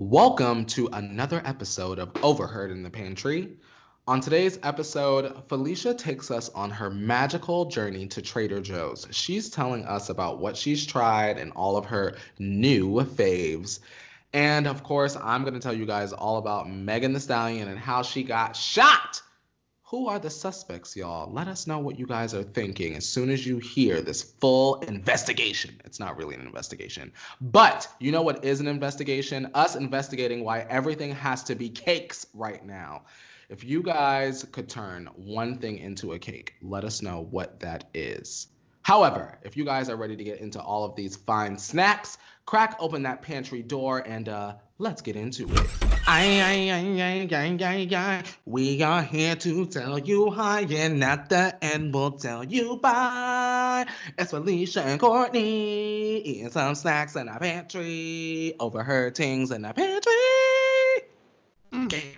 Welcome to another episode of Overheard in the Pantry. On today's episode, Felicia takes us on her magical journey to Trader Joe's. She's telling us about what she's tried and all of her new faves. And of course, I'm going to tell you guys all about Megan Thee Stallion and how she got shot. Who are the suspects, y'all? Let us know what you guys are thinking as soon as you hear this full investigation. It's not really an investigation, but you know what is an investigation? Us investigating why everything has to be cakes right now. If you guys could turn one thing into a cake, let us know what that is. However, if you guys are ready to get into all of these fine snacks, crack open that pantry door and uh, let's get into it. Aye, aye, aye. We are here to tell you hi, and at the end we'll tell you bye. It's Felicia and Courtney eating some snacks in our pantry. Overheard things in our pantry. Mm.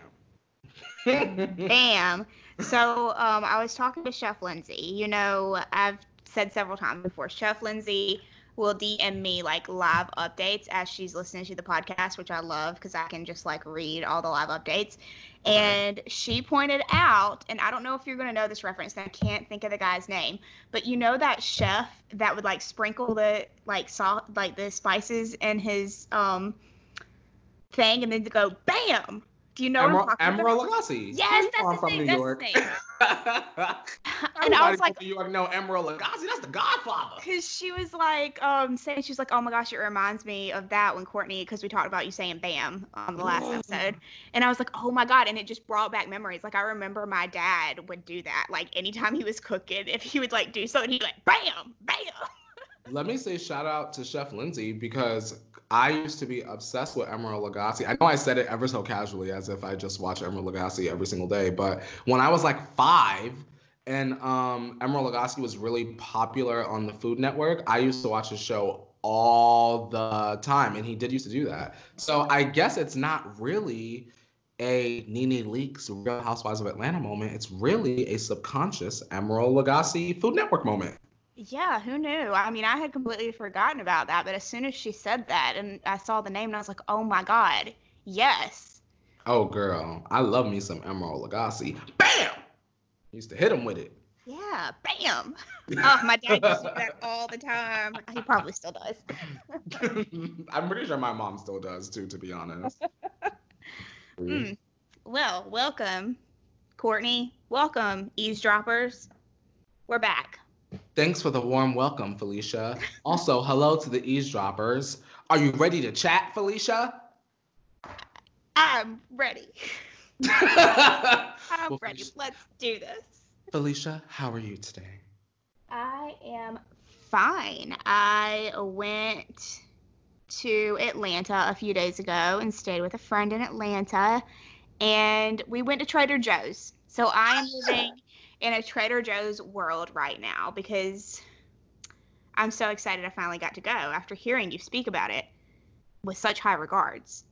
Bam. So um, I was talking to Chef Lindsay. You know, I've said several times before, Chef Lindsay will DM me like live updates as she's listening to the podcast, which I love because I can just like read all the live updates. And she pointed out, and I don't know if you're gonna know this reference, I can't think of the guy's name, but you know that chef that would like sprinkle the like salt, like the spices in his um thing, and then go bam do you know Emeril, Emeril Lagasse? Yes, that's his from name. New York. and I was like, New York know Emeril Lagasse. That's the Godfather. Because she was like, um, saying she was like, oh my gosh, it reminds me of that when Courtney, because we talked about you saying "bam" on the last episode, and I was like, oh my god, and it just brought back memories. Like I remember my dad would do that. Like anytime he was cooking, if he would like do something, he'd be like, bam, bam. Let me say shout out to Chef Lindsay because I used to be obsessed with Emeril Lagasse. I know I said it ever so casually as if I just watch Emeril Lagasse every single day, but when I was like five and um, Emeril Lagasse was really popular on the Food Network, I used to watch his show all the time, and he did used to do that. So I guess it's not really a Nene Leakes Real Housewives of Atlanta moment. It's really a subconscious Emeril Lagasse Food Network moment. Yeah, who knew? I mean, I had completely forgotten about that, but as soon as she said that and I saw the name and I was like, "Oh my god. Yes." Oh girl, I love me some Emeril Lagasse. Bam! Used to hit him with it. Yeah, bam. oh, my dad used to do that all the time. He probably still does. I'm pretty sure my mom still does too, to be honest. mm. Well, welcome, Courtney. Welcome, eavesdroppers. We're back. Thanks for the warm welcome, Felicia. Also, hello to the eavesdroppers. Are you ready to chat, Felicia? I'm ready. I'm well, ready. Felicia, Let's do this. Felicia, how are you today? I am fine. I went to Atlanta a few days ago and stayed with a friend in Atlanta, and we went to Trader Joe's. So I am living in a Trader Joe's world right now because I'm so excited I finally got to go after hearing you speak about it with such high regards.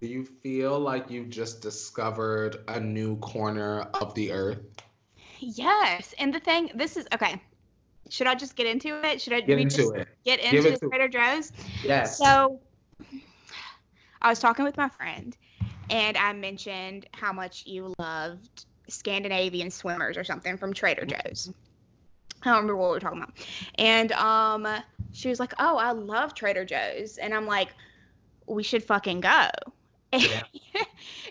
Do you feel like you've just discovered a new corner of the earth? Yes. And the thing, this is okay. Should I just get into it? Should I get into it? Get into it Trader Joe's? Yes. So I was talking with my friend and I mentioned how much you loved Scandinavian swimmers or something from Trader Joe's. I don't remember what we were talking about. And um, she was like, "Oh, I love Trader Joe's," and I'm like, "We should fucking go." Yeah.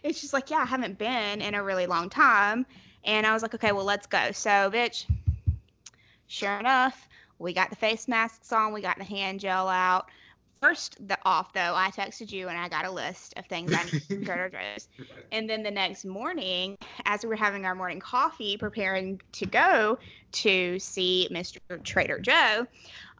and she's like, "Yeah, I haven't been in a really long time," and I was like, "Okay, well, let's go." So, bitch, sure enough, we got the face masks on, we got the hand gel out first the off though, I texted you and I got a list of things I need from Trader Joe's. And then the next morning, as we were having our morning coffee, preparing to go to see Mr. Trader Joe,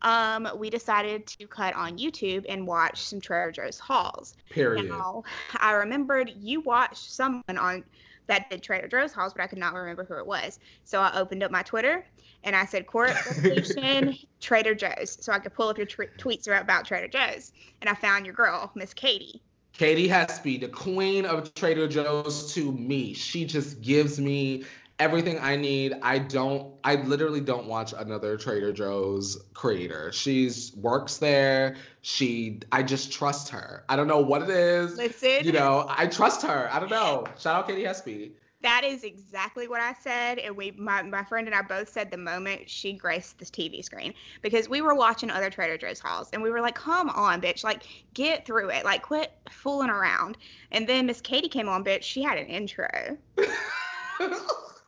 um, we decided to cut on YouTube and watch some Trader Joe's hauls. Period. Now, I remembered you watched someone on that did Trader Joe's hauls, but I could not remember who it was. So I opened up my Twitter and I said, court location, Trader Joe's. So I could pull up your t- tweets about Trader Joe's. And I found your girl, Miss Katie. Katie Hespe, the queen of Trader Joe's to me. She just gives me everything I need. I don't. I literally don't watch another Trader Joe's creator. She's works there. She. I just trust her. I don't know what it is. Listen. You know, I trust her. I don't know. Shout out Katie Hespe. That is exactly what I said, and we, my, my friend and I both said the moment she graced the TV screen because we were watching other Trader Joe's hauls, and we were like, "Come on, bitch! Like, get through it! Like, quit fooling around." And then Miss Katie came on, bitch. She had an intro.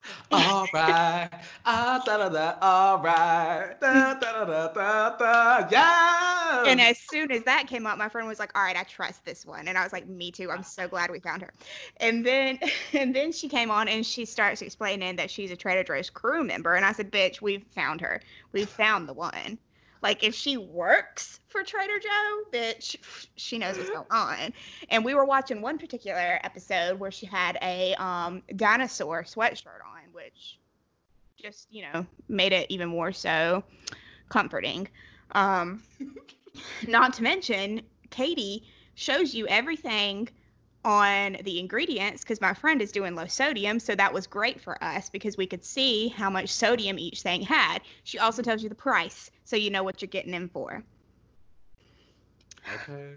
all right, ah, da da da, all right, da da da da da, yeah. And as soon as that came up, my friend was like, "All right, I trust this one," and I was like, "Me too. I'm so glad we found her." And then, and then she came on and she starts explaining that she's a Trader Joe's crew member, and I said, "Bitch, we've found her. We've found the one." Like if she works for Trader Joe, bitch, she knows what's going on. And we were watching one particular episode where she had a um, dinosaur sweatshirt on, which just you know made it even more so comforting. Um, not to mention, Katie shows you everything on the ingredients because my friend is doing low sodium, so that was great for us because we could see how much sodium each thing had. She also tells you the price, so you know what you're getting in for. Okay.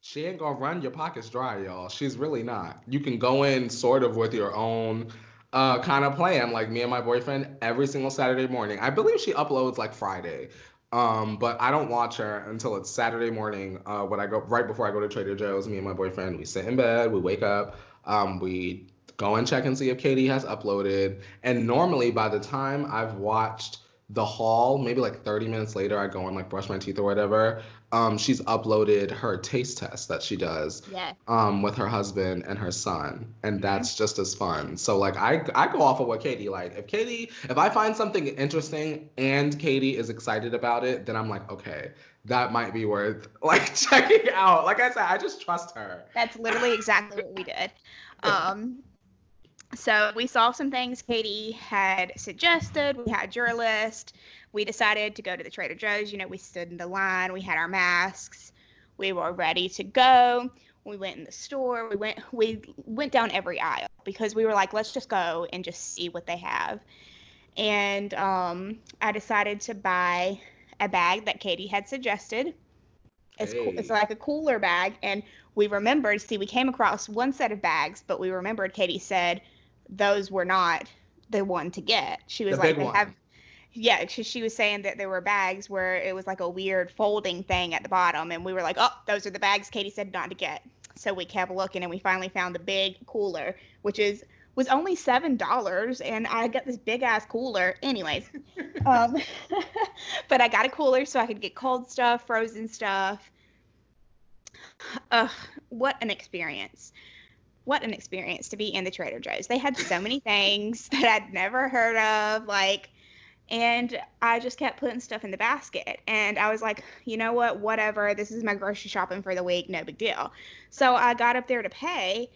She ain't gonna run your pockets dry, y'all. She's really not. You can go in sort of with your own uh, kind of plan, like me and my boyfriend, every single Saturday morning. I believe she uploads like Friday. Um, but I don't watch her until it's Saturday morning. Uh, when I go right before I go to Trader Joe's, me and my boyfriend, we sit in bed, we wake up, um, we go and check and see if Katie has uploaded. And normally by the time I've watched the haul, maybe like 30 minutes later, I go and like brush my teeth or whatever. Um, she's uploaded her taste test that she does um, with her husband and her son, and that's just as fun. So like I I go off of what Katie like. If Katie, if I find something interesting and Katie is excited about it, then I'm like, okay, that might be worth like checking out. Like I said, I just trust her. That's literally exactly what we did. Um, so we saw some things Katie had suggested. We had your list. We decided to go to the Trader Joe's. You know, we stood in the line. We had our masks. We were ready to go. We went in the store. We went we went down every aisle because we were like, let's just go and just see what they have. And um, I decided to buy a bag that Katie had suggested. It's cool. It's like a cooler bag, and we remembered. See, we came across one set of bags, but we remembered Katie said those were not the one to get. She was The like, they one. have. Yeah, she, she was saying that there were bags where it was like a weird folding thing at the bottom, and we were like, oh, those are the bags Katie said not to get. So we kept looking, and we finally found the big cooler, which is was only seven dollars, and I got this big ass cooler. Anyways, um, but I got a cooler so I could get cold stuff, frozen stuff. Ugh, what an experience. What an experience to be in the Trader Joe's. They had so many things that I'd never heard of, like, and I just kept putting stuff in the basket. And I was like, you know what, whatever. This is my grocery shopping for the week, no big deal. So I got up there to pay,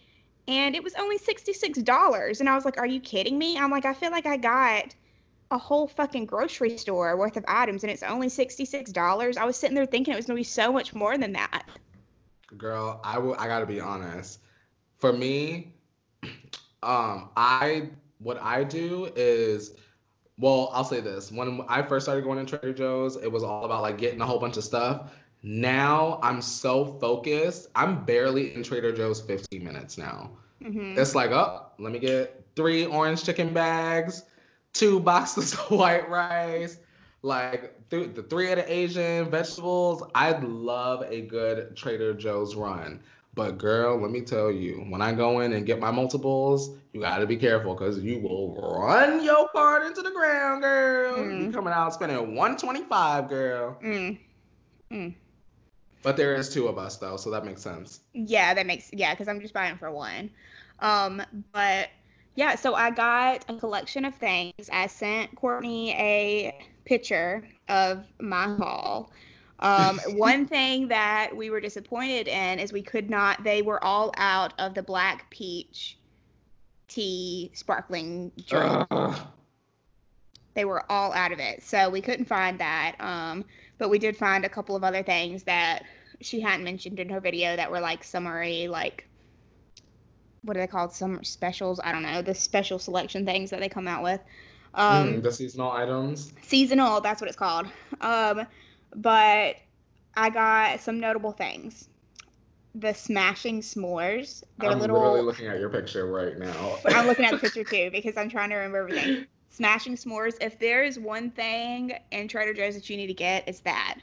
and it was only $66. And I was like, are you kidding me? I'm like, I feel like I got a whole fucking grocery store worth of items and it's only $66. I was sitting there thinking it was going to be so much more than that. Girl, I will. I gotta be honest. For me, um, I what I do is, well, I'll say this. When I first started going to Trader Joe's, it was all about like getting a whole bunch of stuff. Now I'm so focused. I'm barely in Trader Joe's 15 minutes now. hmm It's like, oh, let me get three orange chicken bags, two boxes of white rice, like th- the three of the Asian vegetables. I love a good Trader Joe's run. But girl, let me tell you, when I go in and get my multiples, you gotta be careful because you will run your card into the ground, girl. You Mm. coming out spending 125, girl. Mm. Mm. But there is two of us though, so that makes sense. Yeah, that makes yeah, because I'm just buying for one. Um, but yeah, so I got a collection of things. I sent Courtney a picture of my haul. Um, one thing that we were disappointed in is we could not. They were all out of the black peach tea sparkling drink. They were all out of it. So we couldn't find that. Um, but we did find a couple of other things that she hadn't mentioned in her video that were like summery, like what are they called? Some specials. I don't know the special selection things that they come out with. Um, Mm, the seasonal items. seasonal. That's what it's called. Um, but I got some notable things. The smashing s'mores. They're I'm little. literally looking at your picture right now. I'm looking at the picture too because I'm trying to remember everything. Smashing s'mores. If there is one thing in Trader Joe's that you need to get, it's that.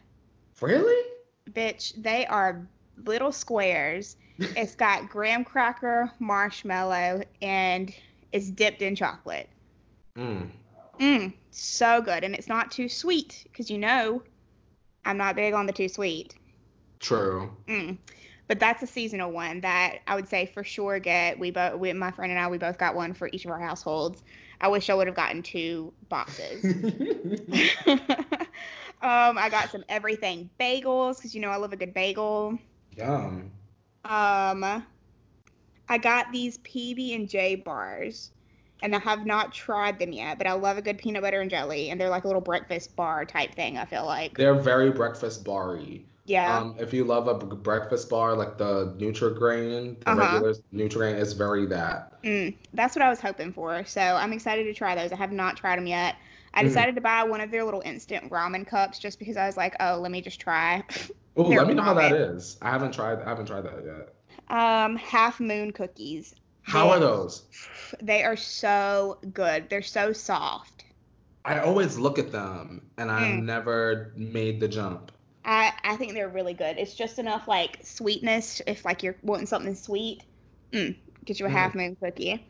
really? Bitch, they are little squares. It's got graham cracker, marshmallow, and it's dipped in chocolate. Mm. Mmm, so good. And it's not too sweet because you know I'm not big on the too sweet. True. Mm. But that's a seasonal one that I would say for sure get. We both, we, my friend and I, we both got one for each of our households. I wish I would have gotten two boxes. um, I got some everything bagels because you know I love a good bagel. Yum. Um, I got these PB and J bars, and I have not tried them yet. But I love a good peanut butter and jelly, and they're like a little breakfast bar type thing. I feel like, They're very breakfast bar-y. yeah. Um, if you love a b- breakfast bar like the Nutrigrain, the Uh-huh. regular Nutrigrain is very that. Mm, that's what I was hoping for. So I'm excited to try those. I have not tried them yet. I Mhm. decided to buy one of their little instant ramen cups just because I was like, oh, let me just try. Oh, let me know how that is. I haven't tried. I haven't tried that yet. Um, half moon cookies. How are those? They are so good. They're so soft. I always look at them and I've Mm. never made the jump. I I think they're really good. It's just enough like sweetness if like you're wanting something sweet. Mm, get you a Mm. half moon cookie.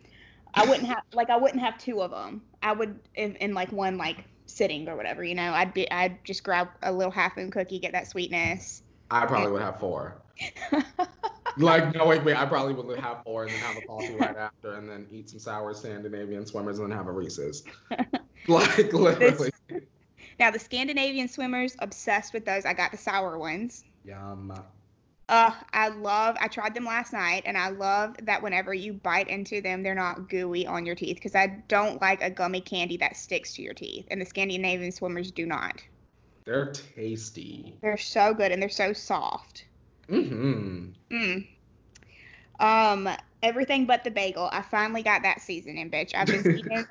I wouldn't have like I wouldn't have two of them. I would in, in like one like sitting or whatever. You know, I'd be I'd just grab a little half moon cookie, get that sweetness. I probably would have four. Like, no, wait, wait. I probably would have four and then have a coffee right after and then eat some sour Scandinavian swimmers and then have a Reese's. like, literally. now the Scandinavian swimmers, obsessed with those. I got the sour ones. Yum. Uh, I love. I tried them last night, and I love that whenever you bite into them, they're not gooey on your teeth. Because I don't like a gummy candy that sticks to your teeth, and the Scandinavian swimmers do not. They're tasty. They're so good, and they're so soft. Mm-hmm. Mm. Um, everything but the bagel. I finally got that seasoning, bitch. I've been eating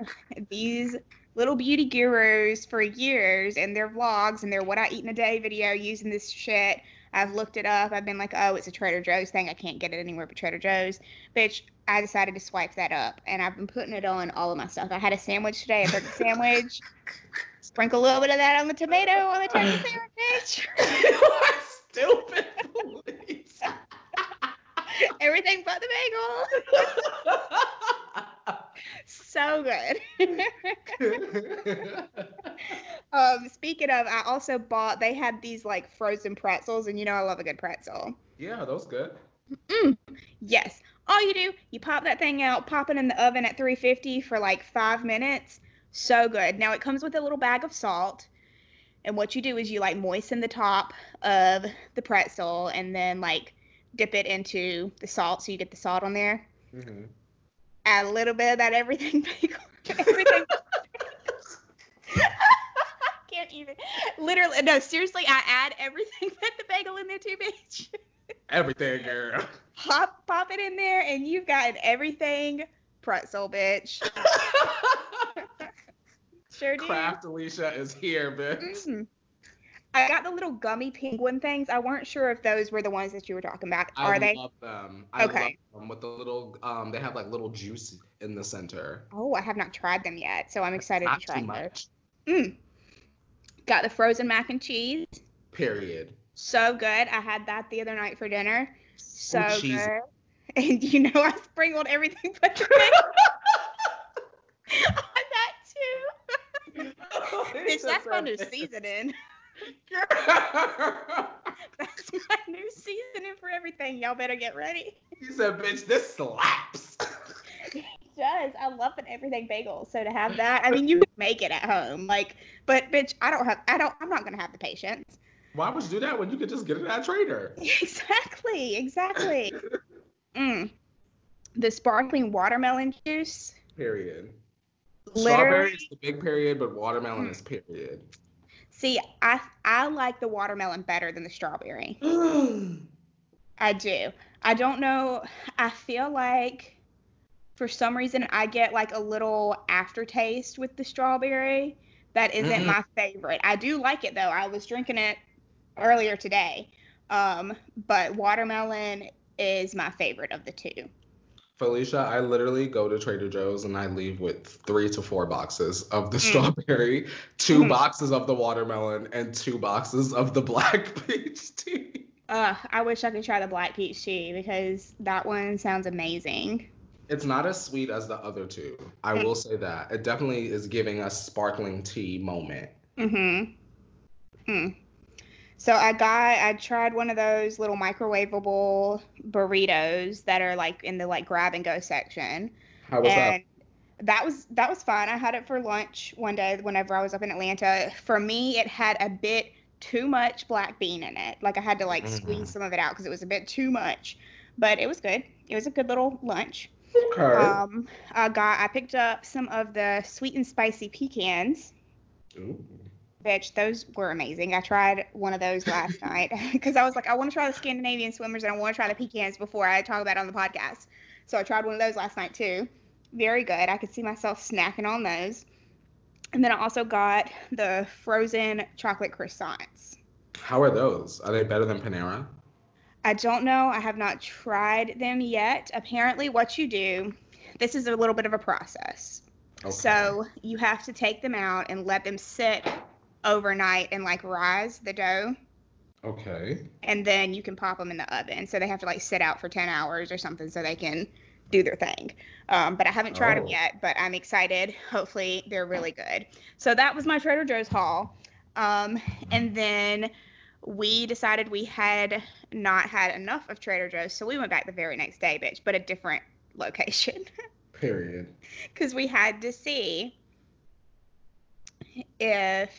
these little beauty gurus for years, and their vlogs and their what I eat in a day video using this shit. I've looked it up. I've been like, oh, it's a Trader Joe's thing. I can't get it anywhere but Trader Joe's. Bitch, I decided to swipe that up, and I've been putting it on all of my stuff. I had a sandwich today, a turkey sandwich. Sprinkle a little bit of that on the tomato on the turkey sandwich, bitch. Stupid police. Everything but the bagel. so good. um, speaking of, I also bought. They had these like frozen pretzels, and you know I love a good pretzel. yeah, those good. Mm, yes. All you do, you pop that thing out, pop it in the oven at 350 for like five minutes. So good. Now it comes with a little bag of salt. And what you do is you like moisten the top of the pretzel and then like dip it into the salt so you get the salt on there. Mm-hmm. Add a little bit of that everything bagel. everything. Can't even. Literally, no, seriously, I add everything but the bagel in there too, bitch. Everything, girl. pop pop it in there and you've got an everything pretzel bitch sure do Craft Alicia is here, bitch. Mhm. i got the little gummy penguin things i weren't sure if those were the ones that you were talking about are I they love them. I Okay. love them with the little um they have like little juice in the center. oh i have not tried them yet so i'm excited Not to try too those much. mm. got the frozen mac and cheese Period. so good i had that the other night for dinner so cheesy. good and you know i sprinkled everything but the bagel on that too Bitch, that's my new seasoning. That's my new seasoning for everything. Y'all better get ready. he said, bitch, this slaps. It does. I love an everything bagel. So to have that, I mean, you can make it at home. Like, but bitch, I don't have. I don't. I'm not gonna have the patience. Why would you do that when you could just get it at Trader? Exactly. Exactly. Mm. The sparkling watermelon juice. Period. Literally. Strawberry is the big period, but watermelon is period. See, I I like the watermelon better than the strawberry. I do. I don't know. I feel like for some reason I get like a little aftertaste with the strawberry that isn't Mm-mm. my favorite. I do like it though. I was drinking it earlier today. Um, but watermelon is my favorite of the two. Felicia, I literally go to Trader Joe's and I leave with three to four boxes of the Mm. strawberry, 2 Mhm. boxes of the watermelon, and two boxes of the black peach tea. Uh, I wish I could try the black peach tea because that one sounds amazing. It's not as sweet as the other two. I will say that. It definitely is giving us sparkling tea moment. Mm-hmm. Mm. So I got I tried one of those little microwavable burritos that are like in the like grab and go section. How was that? and that was that was fun. I had it for lunch one day whenever I was up in Atlanta. For me, it had a bit too much black bean in it. Like I had to like Mhm. squeeze some of it out because it was a bit too much. But it was good. It was a good little lunch. Okay. Um, I got I picked up some of the sweet and spicy pecans. Ooh. Bitch, those were amazing. I tried one of those last night because I was like, I want to try the Scandinavian swimmers and I want to try the pecans before I talk about it on the podcast. So I tried one of those last night too. Very good. I could see myself snacking on those. And then I also got the frozen chocolate croissants. How are those? Are they better than Panera? I don't know. I have not tried them yet. Apparently, what you do, this is a little bit of a process. Okay. So you have to take them out and let them sit overnight and like rise the dough. Okay. and then you can pop them in the oven. So they have to like sit out for 10 hours or something so they can do their thing. Um, but I haven't tried them Oh. yet, but I'm excited. Hopefully they're really good. So that was my Trader Joe's haul. Um, and then we decided we had not had enough of Trader Joe's, so we went back the very next day, bitch, but a different location Period. because we had to see if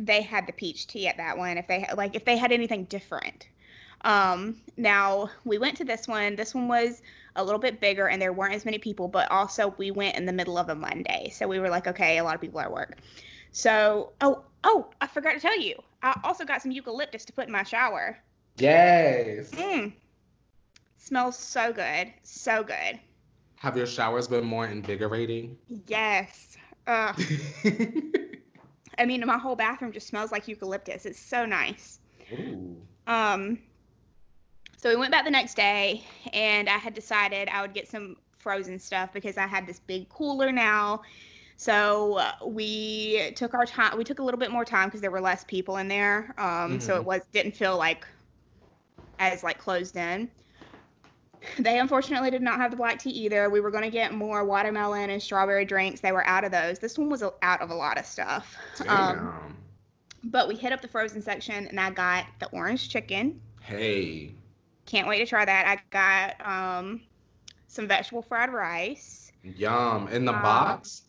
they had the peach tea at that one if they had like if they had anything different. Um now we went to this one. This one was a little bit bigger and there weren't as many people but also we went in the middle of a monday. So we were like okay a lot of people are at work. So oh oh i forgot to tell you. I also got some eucalyptus to put in my shower. Yes. mm. smells so good. So good. Have your showers been more invigorating? yes. Uh, I mean, my whole bathroom just smells like eucalyptus. It's so nice. Ooh. Um, so we went back the next day, and I had decided I would get some frozen stuff because I had this big cooler now. So uh, we took our time. We took a little bit more time because there were less people in there. Um, so Mhm. it was didn't feel like as like closed in. They unfortunately did not have the black tea either. We were going to get more watermelon and strawberry drinks. They were out of those. This one was out of a lot of stuff. Um, but we hit up the frozen section and I got the orange chicken. hey. Can't wait to try that. I got um, some vegetable fried rice. Yum. In the Um, box?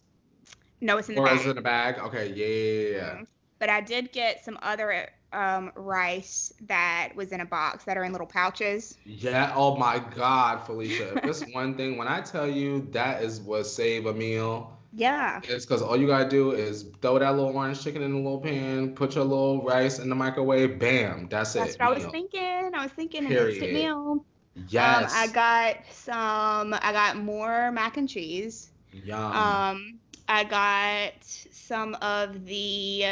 No, it's in the Or bag. is it in a bag? Okay, yeah. Mhm. But I did get some other um, rice that was in a box that are in little pouches. Yeah, oh my God, Felicia. It's one thing, when I tell you that is what save a meal, Yeah. it's because all you gotta do is throw that little orange chicken in a little pan, put your little rice in the microwave, bam, that's, That's it. That's what I was thinking. I was thinking an instant Period. meal. Yes. Um, I got some. I got more mac and cheese. Yum. Um, I got some of the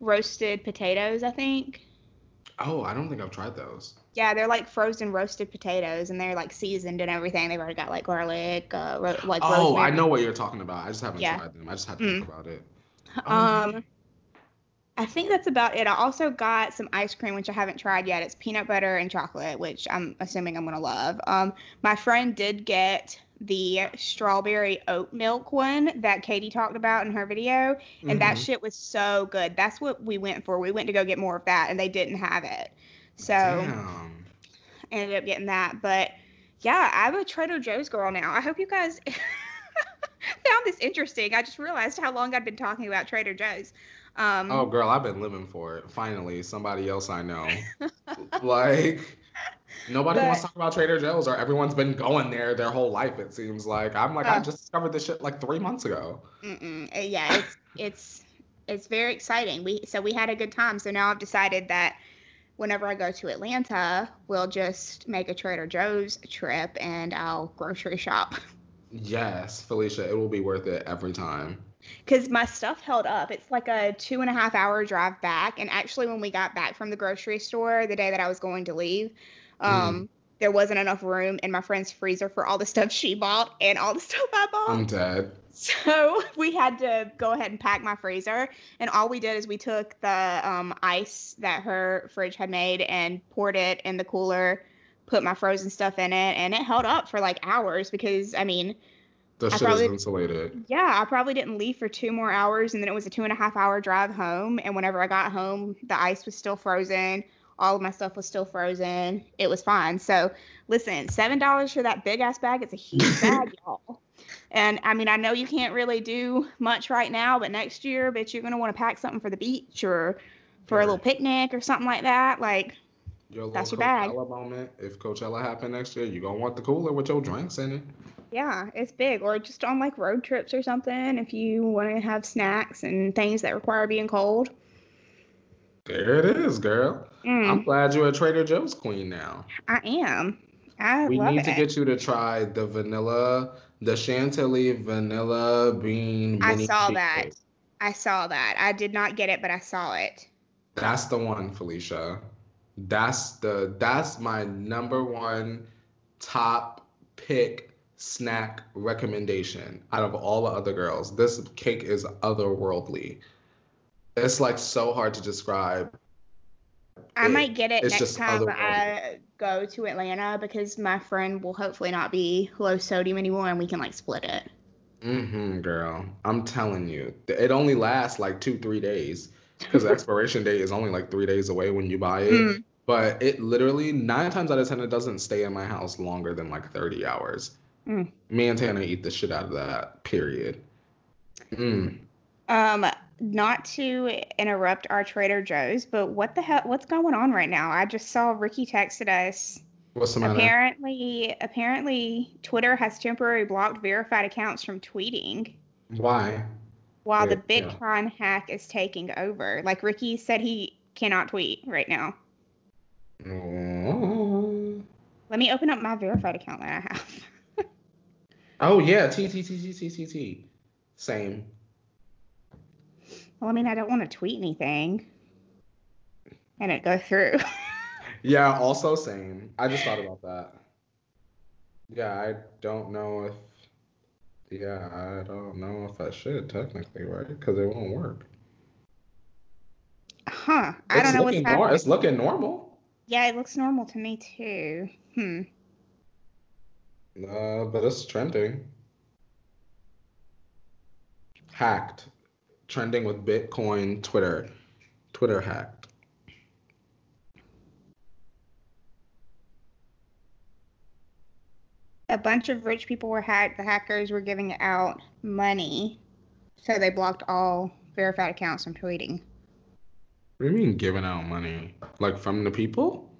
roasted potatoes. I think. oh, I don't think I've tried those. Yeah, they're like frozen roasted potatoes, and they're like seasoned and everything. They've already got like garlic, uh, ro- like Oh, I know what you're talking about. I just haven't Yeah. tried them. I just have to Mm. think about it. Oh, Um, I think that's about it. I also got some ice cream, which I haven't tried yet. It's peanut butter and chocolate, which I'm assuming I'm gonna love. Um, my friend did get the strawberry oat milk one that Katie talked about in her video, and that Mhm. shit was so good. That's what we went for. We went to go get more of that, and they didn't have it, so Damn. I ended up getting that. But yeah, I'm a Trader Joe's girl now. I hope you guys found this interesting. I just realized how long I'd been talking about Trader Joe's. Um, Oh, girl, I've been living for it. Finally, somebody else I know. like, nobody wants to talk about Trader Joe's, or everyone's been going there their whole life. It seems like I'm like I Oh. just discovered this shit like three months ago. Mm-mm. Uh, Yeah, it's it's it's very exciting. We so we had a good time. So now I've decided that whenever I go to Atlanta, we'll just make a Trader Joe's trip and I'll grocery shop. Yes, Felicia, it will be worth it every time. Because my stuff held up. It's like a two and a half hour drive back. And actually, when we got back from the grocery store the day that I was going to leave, um, mm. there wasn't enough room in my friend's freezer for all the stuff she bought and all the stuff I bought. I'm dead. So we had to go ahead and pack my freezer. And all we did is we took the um, ice that her fridge had made and poured it in the cooler put my frozen stuff in it, and it held up for like hours because I mean, the shit probably, is insulated. Yeah, I probably didn't leave for two more hours, and then it was a two and a half hour drive home. And whenever I got home, the ice was still frozen. All of my stuff was still frozen. It was fine. So listen, seven dollars for that big ass bag. It's a huge bag, y'all. And I mean, I know you can't really do much right now, but next year, bet you're gonna want to pack something for the beach or for a little picnic or something like that. Like your That's your bag. moment. If Coachella happen next year, you're gonna want the cooler with your drinks in it. Yeah, it's big. Or just on like road trips or something, if you want to have snacks and things that require being cold. There it is, girl. Mm. I'm glad you're a Trader Joe's queen now. I am. I we need it. to get you to try the vanilla, the chantilly vanilla bean. I saw that. Cake. I saw that. I did not get it, but I saw it. That's the one, Felicia. That's the that's my number one top pick snack recommendation out of all the other girls. This cake is otherworldly. It's like so hard to describe. I it, might get it next time I go to Atlanta because my friend will hopefully not be low sodium anymore and we can like split it. Mm-hmm, girl. I'm telling you. It only lasts like two, three days because the expiration date is only like three days away when you buy it. Mm. But it literally nine times out of ten it doesn't stay in my house longer than like 30 hours. Mm. Me and Tana eat the shit out of that. Period. Mm. Um, not to interrupt our Trader Joe's, but what the hell? What's going on right now? I just saw Ricky texted us. What's the matter? Apparently, apparently, Twitter has temporarily blocked verified accounts from tweeting. Why? While the Bitcoin yeah. hack is taking over. Like Ricky said, he cannot tweet right now. Oh. Let me open up my verified account that I have. oh yeah, T T T T T T T. Same. Well, I mean, I don't want to tweet anything and it go through. yeah, also same. I just thought about that. Yeah, I don't know if yeah, I don't know if I should technically, right? Because it won't work. Huh. I it's don't know what's happening. Nor- it's looking normal. Yeah, it looks normal to me too. Hmm. Uh, but it's trending. Hacked. Trending with Bitcoin Twitter. Twitter hacked. A bunch of rich people were hacked. The hackers were giving out money, so they blocked all verified accounts from tweeting. What do you mean giving out money? Like from the people?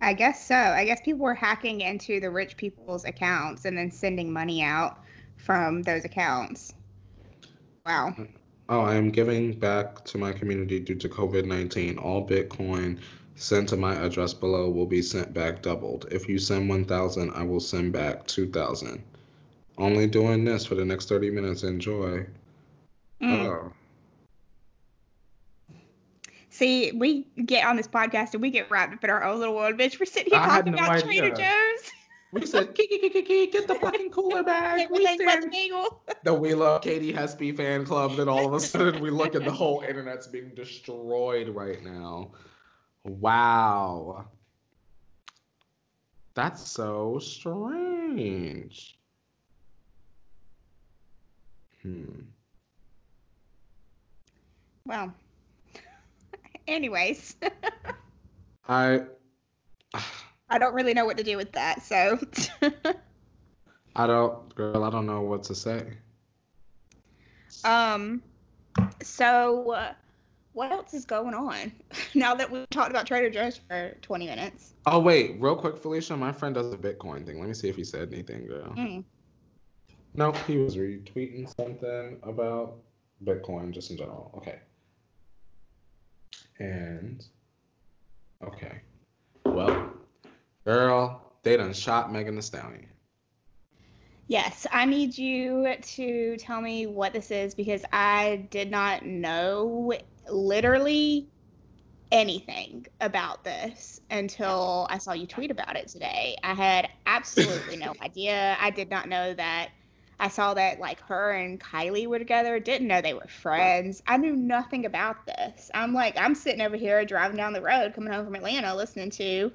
I guess so. I guess people were hacking into the rich people's accounts and then sending money out from those accounts. Wow. Oh, I am giving back to my community due to COVID 19. All Bitcoin sent to my address below will be sent back doubled. If you send 1,000, I will send back 2,000. Only doing this for the next 30 minutes. Enjoy. Mm. Oh. See, we get on this podcast and we get wrapped up in our own little world, bitch. We're sitting here I talking no about idea. Trader Joe's. We said, kiki, kiki, kiki, get the fucking cooler back. we stand, the We Love Katie Hespe fan club. Then all of a sudden we look at the whole internet's being destroyed right now. Wow. That's so strange. Hmm. Well, anyways. I I don't really know what to do with that, so I don't girl, I don't know what to say. Um so uh, what else is going on now that we've talked about Trader Joe's for 20 minutes? Oh, wait, real quick, Felicia. My friend does a Bitcoin thing. Let me see if he said anything, girl. Mm. Nope, he was retweeting something about Bitcoin just in general. Okay. And Okay. Well, girl, they done shot Megan Thee Stallion. Yes, I need you to tell me what this is because I did not know literally anything about this until I saw you tweet about it today. I had absolutely no idea. I did not know that. I saw that like her and Kylie were together. Didn't know they were friends. I knew nothing about this. I'm like, I'm sitting over here driving down the road, coming home from Atlanta, listening to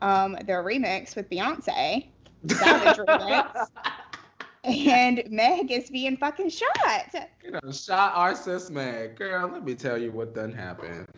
um, their remix with Beyonce, Savage remix, and Meg is being fucking shot. You know, shot our sis Meg. Girl, let me tell you what done happened.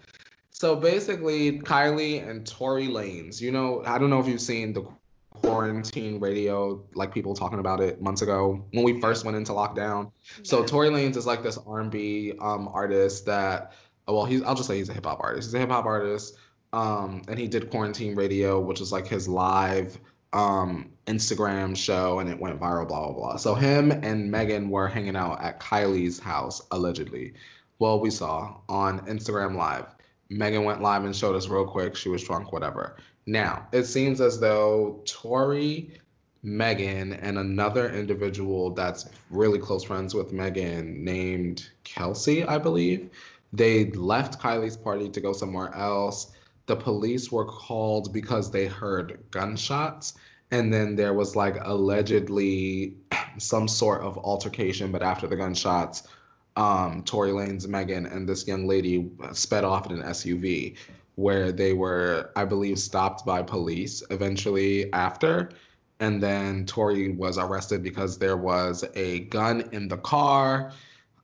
So basically, Kylie and Tory Lanez. You know, I don't know if you've seen the quarantine radio, like people talking about it months ago when we first went into lockdown. So. Tory Lanez is like this R&B um, artist that, well, he's I'll just say he's a hip hop artist. He's a hip hop artist, um, and he did quarantine radio, which is like his live um, Instagram show, and it went viral. Blah blah blah. So him and Megan were hanging out at Kylie's house allegedly. Well, we saw on Instagram Live. Megan went live and showed us real quick. She was drunk, whatever. Now, it seems as though Tory, Megan, and another individual that's really close friends with Megan named Kelsey, I believe, they left Kylie's party to go somewhere else. The police were called because they heard gunshots. And then there was like allegedly some sort of altercation, but after the gunshots, um, Tory Lanez Megan and this young lady sped off in an SUV where they were, I believe, stopped by police eventually after. And then Tory was arrested because there was a gun in the car.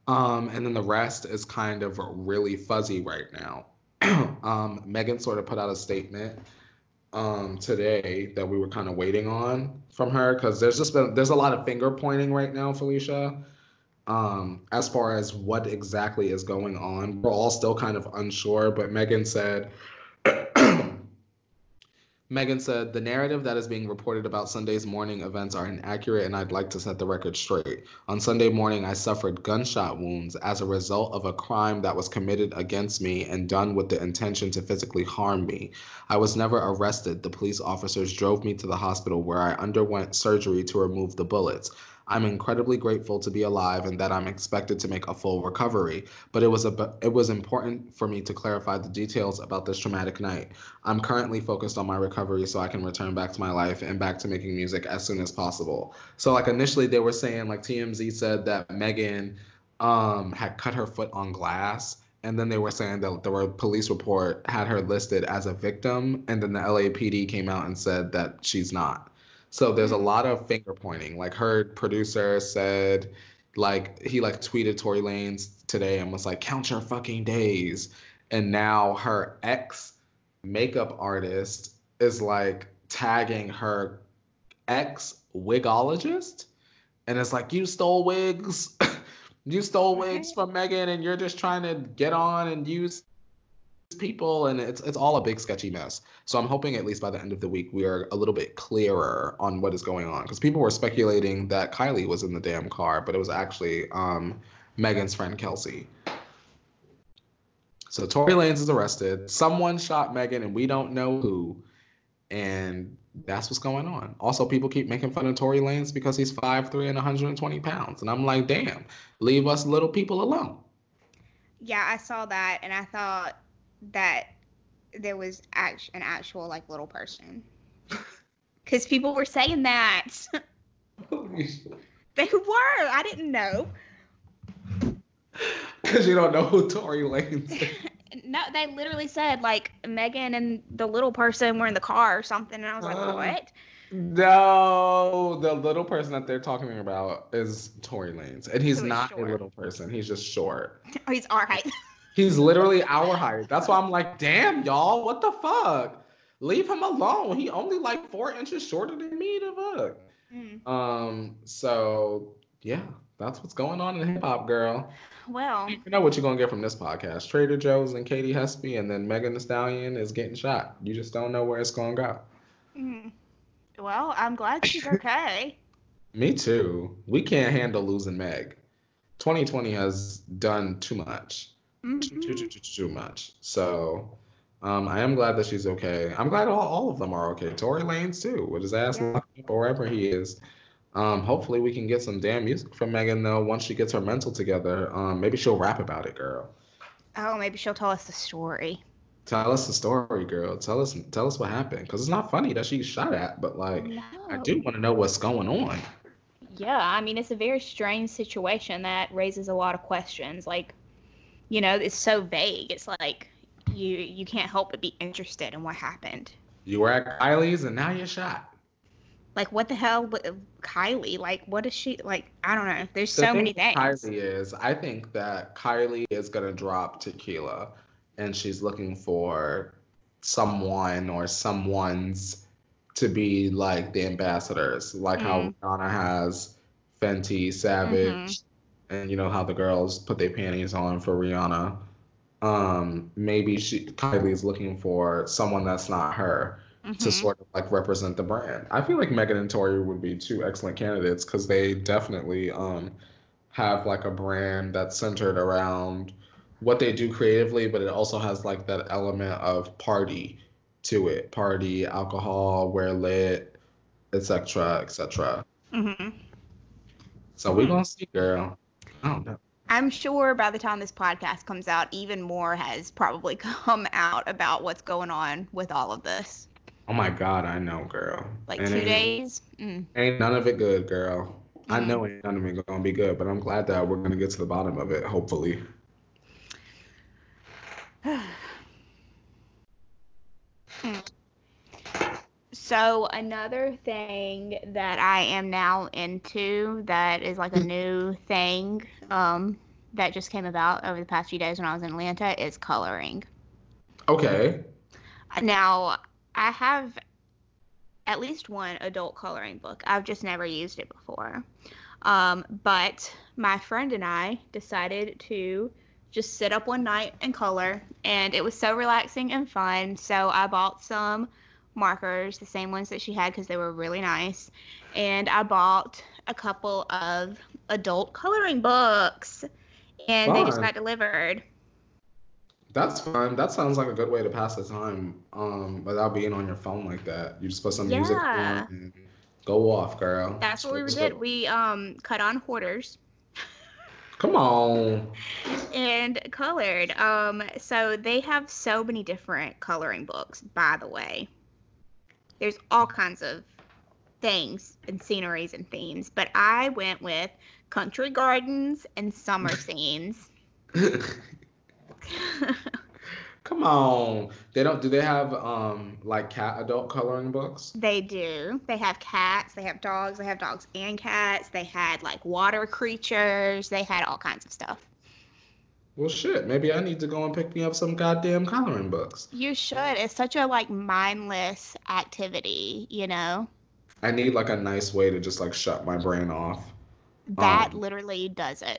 Um, and then the rest is kind of really fuzzy right now. Um, Megan sort of put out a statement um, today that we were kind of waiting on from her because there's just been there's a lot of finger pointing right now, Felicia um, as far as what exactly is going on. We're all still kind of unsure, but Megan said, Megan said, the narrative that is being reported about Sunday's morning events are inaccurate, and I'd like to set the record straight. On Sunday morning, I suffered gunshot wounds as a result of a crime that was committed against me and done with the intention to physically harm me. I was never arrested. The police officers drove me to the hospital where I underwent surgery to remove the bullets. I'm incredibly grateful to be alive and that I'm expected to make a full recovery. But it was a it was important for me to clarify the details about this traumatic night. I'm currently focused on my recovery so I can return back to my life and back to making music as soon as possible. So like initially they were saying like TMZ said that Megan um had cut her foot on glass and then they were saying that the police report had her listed as a victim and then the LAPD came out and said that she's not. So there's a lot of finger pointing. Like her producer said, like he like tweeted Tory Lanez today and was like, "Count your fucking days." And now her ex makeup artist is like tagging her ex wigologist, and it's like, "You stole wigs." You stole wigs from Megan, and you're just trying to get on and use people, and it's it's all a big sketchy mess. So I'm hoping at least by the end of the week we are a little bit clearer on what is going on because people were speculating that Kylie was in the damn car, but it was actually um, Megan's friend Kelsey. So Tory Lanez is arrested. Someone shot Megan, and we don't know who. And that's what's going on. Also, people keep making fun of Tory Lanez because he's 5'3 and 120 pounds. And I'm like, damn, leave us little people alone. Yeah, I saw that and I thought that there was act- an actual like little person. Cuz people were saying that. they were. I didn't know. Because you don't know who Tory Lanez is. no, they literally said like Megan and the little person were in the car or something and I was like, Uh. "What?" No, the little person that they're talking about is Tory Lanez And he's So he's not short. a little person. He's just short. Oh, he's our height. He's literally our height. That's why I'm like, damn, y'all, what the fuck? Leave him alone. He only like four inches shorter than me. The fuck. Mm. Um. So yeah, that's what's going on in hip hop, girl. Well, You know what you're gonna get from this podcast: Trader Joe's and Katie Hespe, and then Megan Thee Stallion is getting shot. You just don't know where it's gonna go. mm. well, I'm glad she's okay. Me too. We can't handle losing Meg. 2020 has done too much. Too, too, too, too, too much. So, Um, I am glad that she's okay. I'm glad all, all of them are okay. Tory Lanez too, with his ass Yeah. locked up or wherever he is. Um, hopefully we can get some damn music from Megan though once she gets her mental together. Um, maybe she'll rap about it, girl. Oh, maybe she'll tell us the story. Tell us the story, girl. Tell us tell us what happened. Cause it's not funny that she's shot at, but like I do want to know what's going on. Yeah, I mean, it's a very strange situation that raises a lot of questions. Like, you know, it's so vague. It's like you you can't help but be interested in what happened. You were at Kylie's and now you're shot. Like, what the hell, Kylie? Like, what is she like? I don't know. There's The so many things. Kylie is, I think that Kylie is gonna drop tequila, and she's looking for someone or someone's to be like the ambassadors, like how Mm. Rihanna has Fenty, Savage, Mm-hmm. And you know how the girls put their panties on for Rihanna. Um, maybe she Kylie's looking for someone that's not her to Mhm. sort of like represent the brand. I feel like Megan and Tory would be two excellent candidates because they definitely um have like a brand that's centered around what they do creatively, but it also has like that element of party to it. Party, alcohol, wear lit, etc. etc. Mhm. So we're gonna see, girl. I don't know. I'm sure by the time this podcast comes out, even more has probably come out about what's going on with all of this. Oh my god, I know, girl. Like And two ain't- days. Mm. Ain't none of it good, girl. I Mhm. know ain't none of it gonna be good, but I'm glad that we're gonna get to the bottom of it, hopefully. Hmm. So another thing that I am now into that is like a new thing um, that just came about over the past few days when I was in Atlanta is coloring. Okay. Now I have at least one adult coloring book. I've just never used it before. Um, but my friend and I decided to just sit up one night and color, and it was so relaxing and fun. So I bought some markers, the same ones that she had because they were really nice, and I bought a couple of adult coloring books, and they just got delivered. That's fun. That sounds like a good way to pass the time um, without being on your phone like that. You just put some music Yeah. on and go off, girl. That's what we did. We um cut on hoarders. Come on. and colored. Um, so they have so many different coloring books, by the way. There's all kinds of things and sceneries and themes, but I went with country gardens and summer scenes. Come on. They don't do they have um like cat adult coloring books? they do. They have cats, they have dogs, they have dogs and cats. They had like water creatures, they had all kinds of stuff. Well shit, maybe I need to go and pick me up some goddamn coloring books. You should. It's such a like mindless activity, you know? I need like a nice way to just like shut my brain off. That Um, literally does it.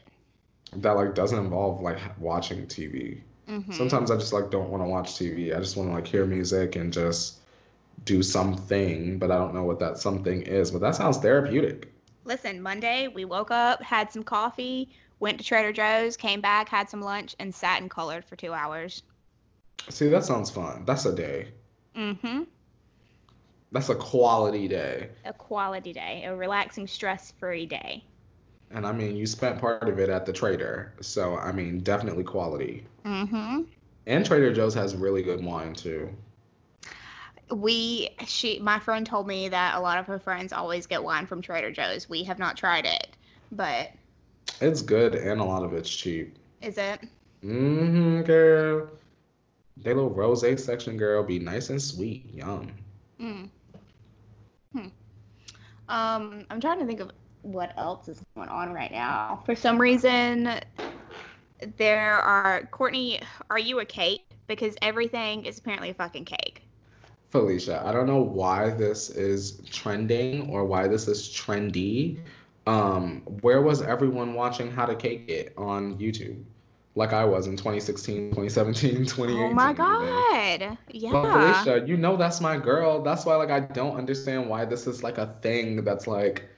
That like doesn't involve like watching TV. Mhm. Sometimes I just like don't want to watch TV. I just want to like hear music and just do something, but I don't know what that something is. But that sounds therapeutic. Listen, Monday we woke up, had some coffee, went to Trader Joe's, came back, had some lunch, and sat and colored for two hours. See, that sounds fun. That's a day. Mm-hmm. That's a quality day. A quality day, a relaxing, stress-free day. And I mean, you spent part of it at the Trader. So, I mean, definitely quality. Mm-hmm. And Trader Joe's has really good wine too. We, she, my friend told me that a lot of her friends always get wine from Trader Joe's. We have not tried it, but It's good and a lot of it's cheap. is it? Mm-hmm, girl. They little rose section, girl, be nice and sweet. Yum. Mm. Hmm. Um, I'm trying to think of what else is going on right now. For some reason, there are Courtney. Are you a cake? Because everything is apparently a fucking cake. Felicia, I don't know why this is trending or why this is trendy. Um, where was everyone watching How to Cake It on YouTube? Like I was in 2016, 2017, 2018. Oh my even. god! Yeah. But Felicia, you know that's my girl. That's why like I don't understand why this is like a thing that's like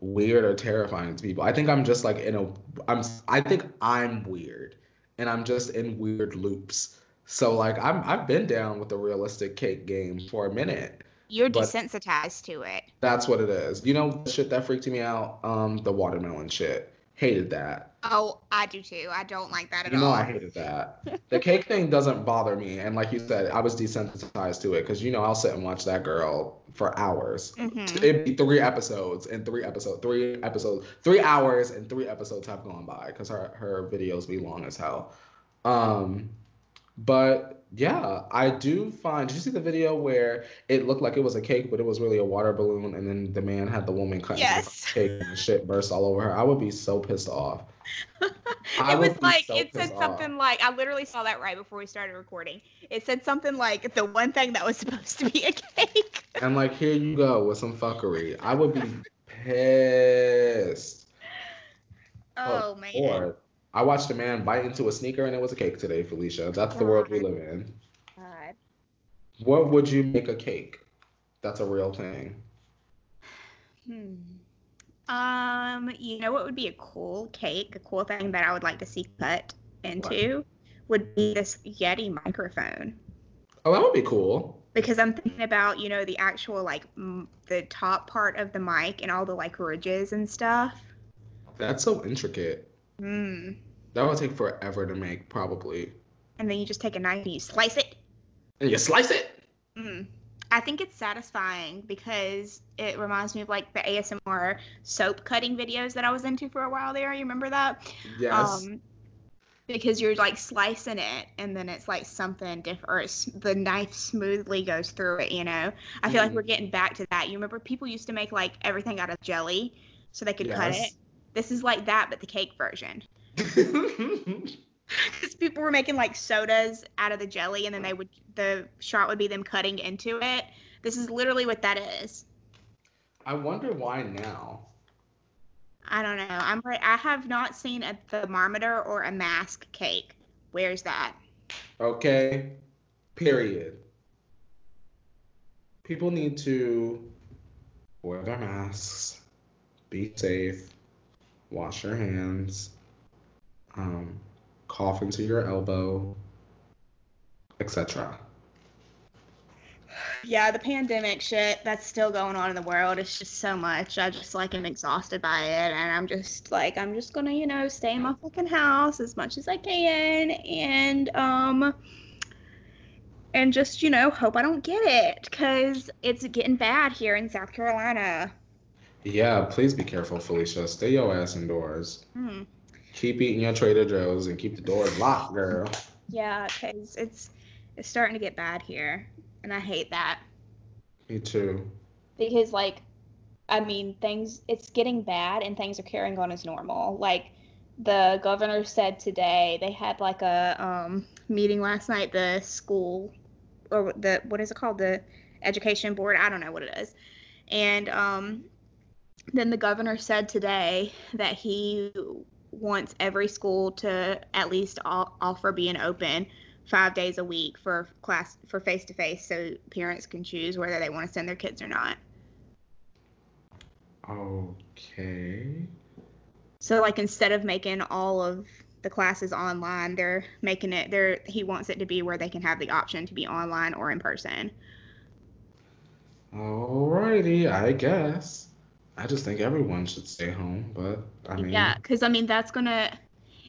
weird or terrifying to people. I think I'm just like in a I'm I think I'm weird and I'm just in weird loops So like I'm I've been down with the realistic cake game for a minute. You're desensitized to it. That's what it is. You know the shit that freaked me out? Um the watermelon shit. Hated that. Oh, I do too. I don't like that at You know all. I hated that. The cake thing doesn't bother me and like you said, I was desensitized to it cuz you know I'll sit and watch that girl for hours. Mhm. It'd be three episodes and three episodes, three episodes, three hours and three episodes have gone by because her her videos be long as hell. Um, but yeah, I do find. Did you see the video where it looked like it was a cake, but it was really a water balloon, and then the man had the woman cut Yes. the cake and shit burst all over her? I would be so pissed off. It was like so it said pissed off. something like I literally saw that right before we started recording. It said something like the one thing that was supposed to be a cake. And like, here you go with some fuckery. I would be pissed. Oh, man. Or I watched a man bite into a sneaker and it was a cake today, Felicia. That's the world we live in. God. What would you make a cake? That's a real thing. Hmm. Um, you know what would be a cool cake, a cool thing that I would like to see cut into would be this Yeti microphone. Oh, that would be cool. Because I'm thinking about, you know, the actual like m- the top part of the mic and all the like ridges and stuff. That's so intricate. Hmm. That would take forever to make, probably. And then you just take a knife and you slice it. And you slice it. Mm. I think it's satisfying because it reminds me of like the ASMR soap cutting videos that I was into for a while there. You remember that? Yes. Um, because you're like slicing it and then it's like something different. Or it's, the knife smoothly goes through it, you know? I feel like Mhm. we're getting back to that. You remember people used to make like everything out of jelly so they could cut it? This is like that, but the cake version. Because people were making like sodas out of the jelly, and then they would the shot would be them cutting into it. This is literally what that is. I wonder why now. I don't know. I'm. I have not seen a thermometer or a mask cake. Where's that? Okay. Period. People need to wear their masks, be safe, wash your hands, um, cough into your elbow, etc. Yeah, the pandemic shit that's still going on in the world. It's just so much. I just like am exhausted by it, and I'm just like I'm just gonna you know stay in my fucking house as much as I can, and um, and just you know hope I don't get it because it's getting bad here in South Carolina. Yeah, please be careful, Felicia. Stay your ass indoors. Hmm. Keep eating your Trader Joe's and keep the doors locked, girl. Yeah, because it's it's starting to get bad here, and I hate that. Me too. because like i mean things it's getting bad and things are carrying on as normal like the governor said today they had like a um, meeting last night the school or the what is it called the education board i don't know what it is and um, then the governor said today that he wants every school to at least offer being open five days a week for class for face to face so parents can choose whether they want to send their kids or not Okay. so like instead of making all of the classes online they're making it they're he wants it to be where they can have the option to be online or in person Alrighty, I guess. I just think everyone should stay home, but I mean, yeah because i mean that's gonna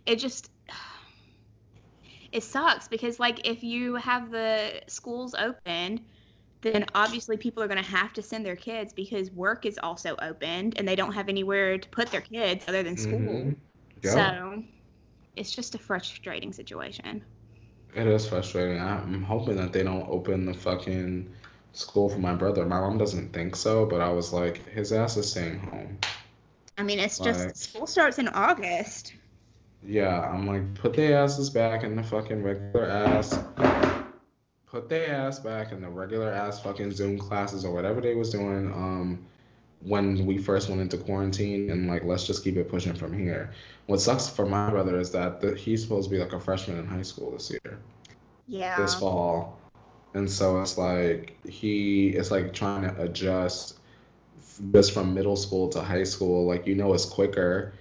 it just it sucks because like if you have the schools open then obviously people are going to have to send their kids because work is also opened and they don't have anywhere to put their kids other than school Mhm. Yeah, so it's just a frustrating situation it is frustrating. I'm hoping that they don't open the fucking school for my brother. My mom doesn't think so, but I was like, his ass is staying home. i mean it's Like- just school starts in august Yeah, I'm like, put their asses back in the fucking regular ass. Put their ass back in the regular ass fucking Zoom classes or whatever they was doing um when we first went into quarantine and like let's just keep it pushing from here. What sucks for my brother is that the, he's supposed to be like a freshman in high school this year, yeah this fall. And so it's like he is like trying to adjust just from middle school to high school. Like you know it's quicker.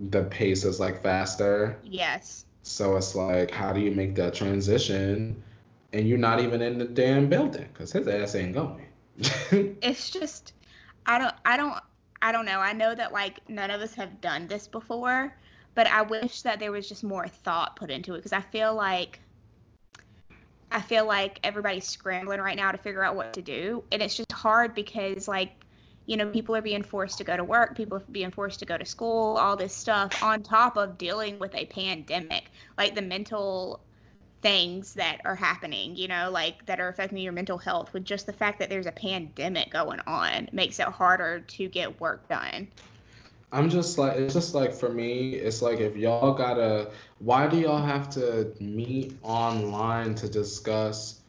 The pace is like faster. yes So it's like, how do you make that transition? And you're not even in the damn building because his ass ain't going. it's just, I don't, I don't, I don't know. I know that like none of us have done this before, but I wish that there was just more thought put into it because I feel like I feel like everybody's scrambling right now to figure out what to do. And it's just hard because, like, you know, people are being forced to go to work, people are being forced to go to school, all this stuff on top of dealing with a pandemic. Like, the mental things that are happening, you know, like that are affecting your mental health with just the fact that there's a pandemic going on makes it harder to get work done. I'm just like it's just like for me, it's like if y'all gotta why do y'all have to meet online to discuss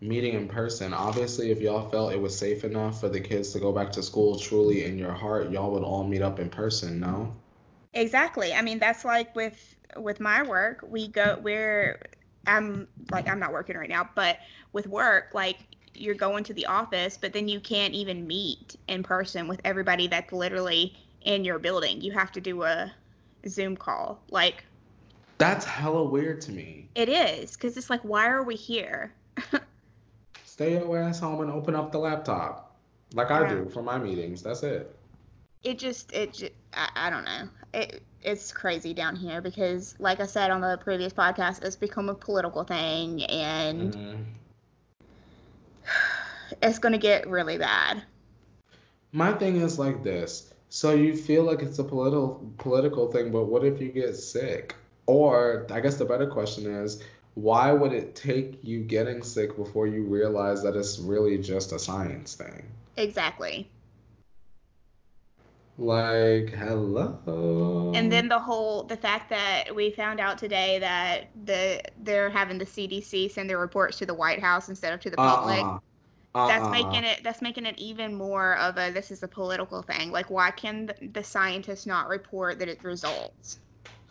meeting in person? Obviously if y'all felt it was safe enough for the kids to go back to school truly in your heart, y'all would all meet up in person, no? Exactly. I mean that's like with with my work, we go we're I'm like I'm not working right now, but with work, like you're going to the office, but then you can't even meet in person with everybody that's literally in your building. You have to do a Zoom call. Like That's hella weird to me. It is cuz it's like why are we here? Stay your ass home and open up the laptop. Like I do for my meetings. That's it. It just it just, I, I don't know. It it's crazy down here because like I said on the previous podcast it's become a political thing and mm-hmm. it's going to get really bad. My thing is like this so you feel like it's a political political thing, but what if you get sick? Or I guess the better question is, why would it take you getting sick before you realize that it's really just a science thing? Exactly. Like, hello. And then the whole the fact that we found out today that the they're having the CDC send their reports to the White House instead of to the uh-uh. public. Uh-uh. Uh-uh. That's making it that's making it even more of a this is a political thing. Like why can the, the scientists not report that it results?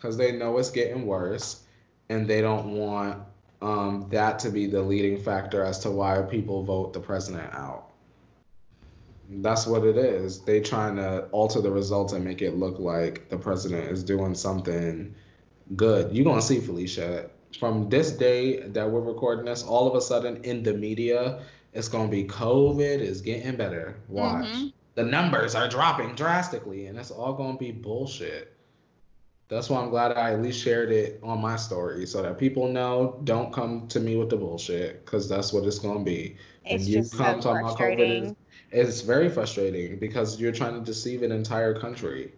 Because they know it's getting worse, and they don't want um, that to be the leading factor as to why people vote the president out. That's what it is. They trying to alter the results and make it look like the president is doing something good. You're gonna see Felicia from this day that we're recording this. All of a sudden, in the media, it's gonna be COVID is getting better. Watch. Mm-hmm. The numbers are dropping drastically, and it's all gonna be bullshit. That's why I'm glad I at least shared it on my story so that people know don't come to me with the bullshit because that's what it's gonna be. It's when you come so talking about COVID, it's very frustrating because you're trying to deceive an entire country.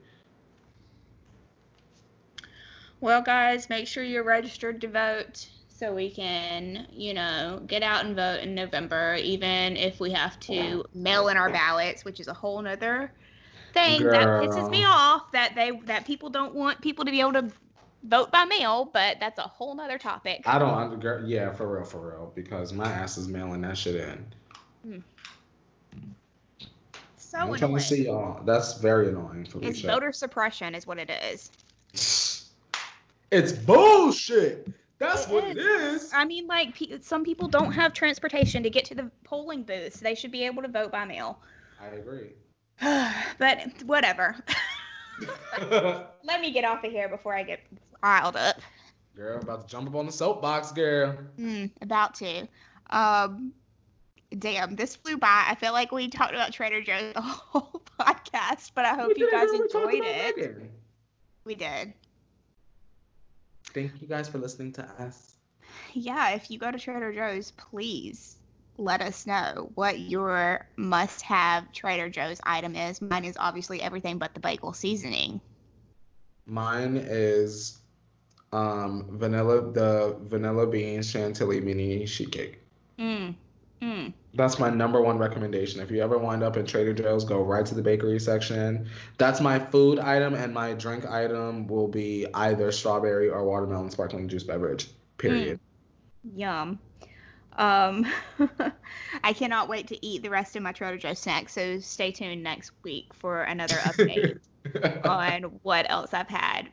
Well, guys, make sure you're registered to vote so we can, you know, get out and vote in November, even if we have to mail in our ballots, which is a whole nother thing Girl. that pisses me off that they that people don't want people to be able to vote by mail, but that's a whole nother topic. I don't under yeah, for real, for real, because my ass is mailing that shit in. Hmm. So I'm annoying. trying to see y'all. That's very annoying. Felicia. It's voter suppression, is what it is. It's bullshit. That's it what is. it is. I mean, like pe- some people don't have transportation to get to the polling booths. They should be able to vote by mail. I agree. but whatever. Let me get off of here before I get riled up. Girl, about to jump up on the soapbox, girl. Mm, about to. Um, damn, this flew by. I feel like we talked about Trader Joe's the whole podcast, but I hope we you guys enjoyed it. We did. Thank you guys for listening to us. Yeah, if you go to Trader Joe's, please let us know what your must have Trader Joe's item is. Mine is obviously everything but the bagel seasoning. Mine is um, vanilla the vanilla bean chantilly mini sheet cake. Mm. Mm. That's my number one recommendation. If you ever wind up in Trader Joe's, go right to the bakery section. That's my food item, and my drink item will be either strawberry or watermelon sparkling juice beverage. Period. Mm. Yum. Um, I cannot wait to eat the rest of my Trader Joe's snacks. So stay tuned next week for another update on what else I've had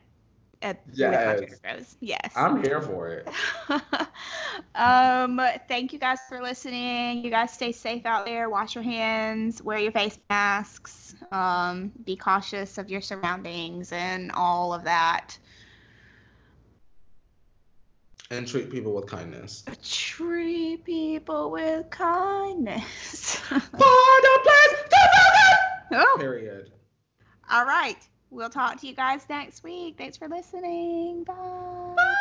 at yes. Yes. I'm here for it. um, thank you guys for listening. You guys stay safe out there. Wash your hands. Wear your face masks. Um, be cautious of your surroundings and all of that. And treat people with kindness. Treat people with kindness. For the place oh, Period. all right. We'll talk to you guys next week. Thanks for listening. Bye.